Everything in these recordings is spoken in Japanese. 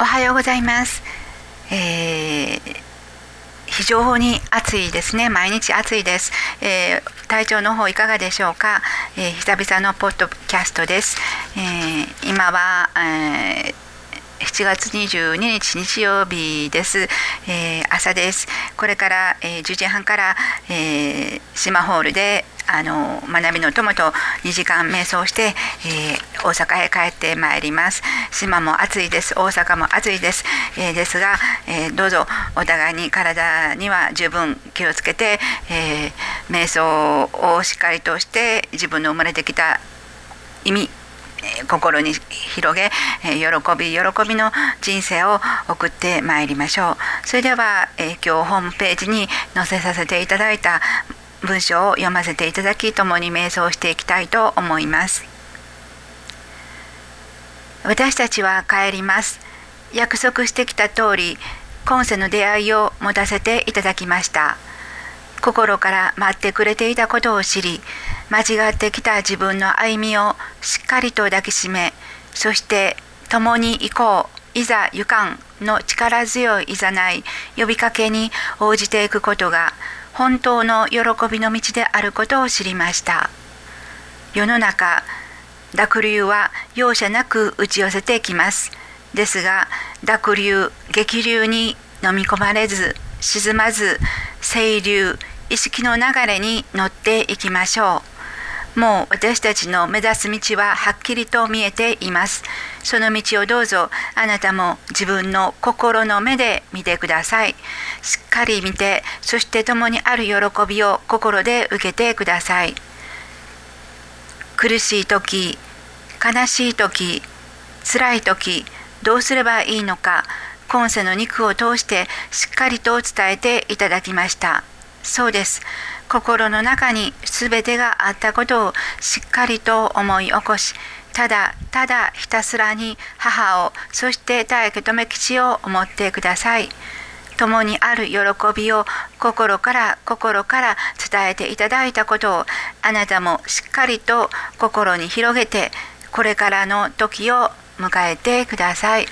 おはようございます。えー、非常に暑いですね。毎日暑いです。えー、体調の方いかがでしょうか？えー、久々のポッドキャストです。え今は、え7月22日日曜日です、えー、朝ですこれから、えー、10時半から、えー、シマホールであの学びの友と2時間瞑想して、えー、大阪へ帰ってまいります。島も暑いです。大阪も暑いです、えー、ですが、えー、どうぞお互いに体には十分気をつけて、え瞑想をしっかりとして自分の生まれてきた意味心に広げ喜び喜びの人生を送ってまいりましょう。それでは、え今日ホームページに載せさせていただいた文章を読ませていただき共に瞑想していきたいと思います。私たちは帰ります。約束してきた通り今世の出会いを持たせていただきました。心から待ってくれていたことを知り間違ってきた自分の歩みをしっかりと抱きしめそして共に行こういざ行かんの力強いいざない呼びかけに応じていくことが本当の喜びの道であることを知りました。世の中濁流は容赦なく打ち寄せてきます。ですが濁流激流に飲み込まれず沈まず清流意識の流れに乗っていきましょう。もう私たちの目指す道ははっきりと見えています。その道をどうぞあなたも自分の心の目で見てください。しっかり見てそして共にある喜びを心で受けてください。苦しい時悲しい時辛い時どうすればいいのか今世の肉を通してしっかりと伝えていただきました。そうです。心の中に全てがあったことをしっかりと思い起こしただただひたすらに母をそして大家留吉を思ってください。共にある喜びを心から心から伝えていただいたことをあなたもしっかりと心に広げてこれからの時を迎えてください。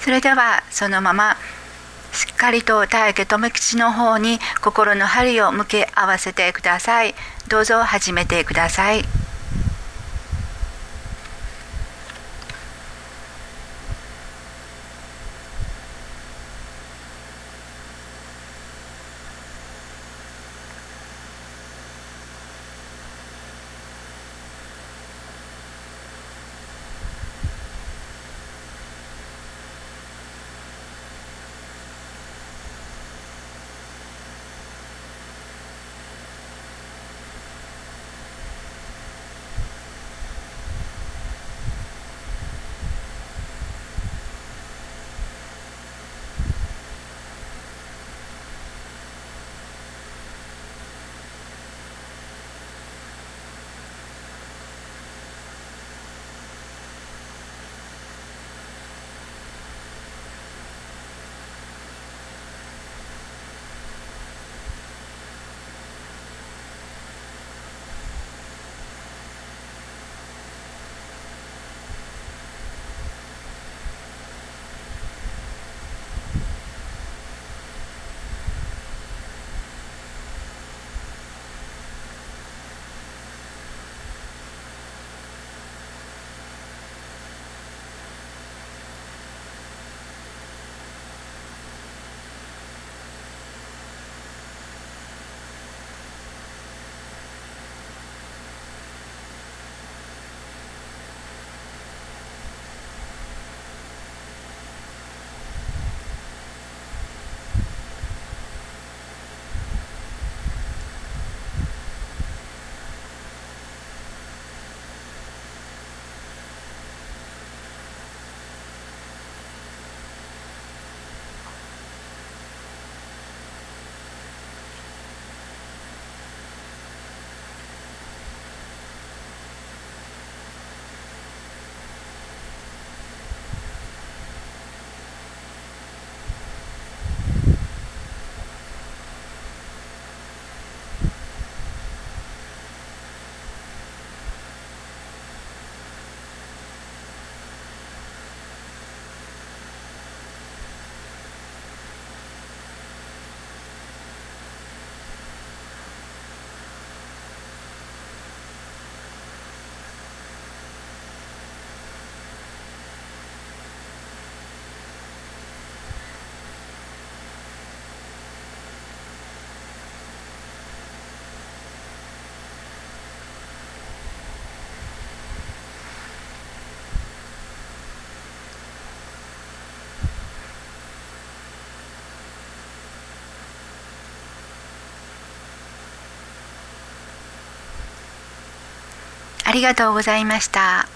それではそのまましっかりと大家留吉の方に心の針を向け合わせてください。どうぞ始めてください。ありがとうございました。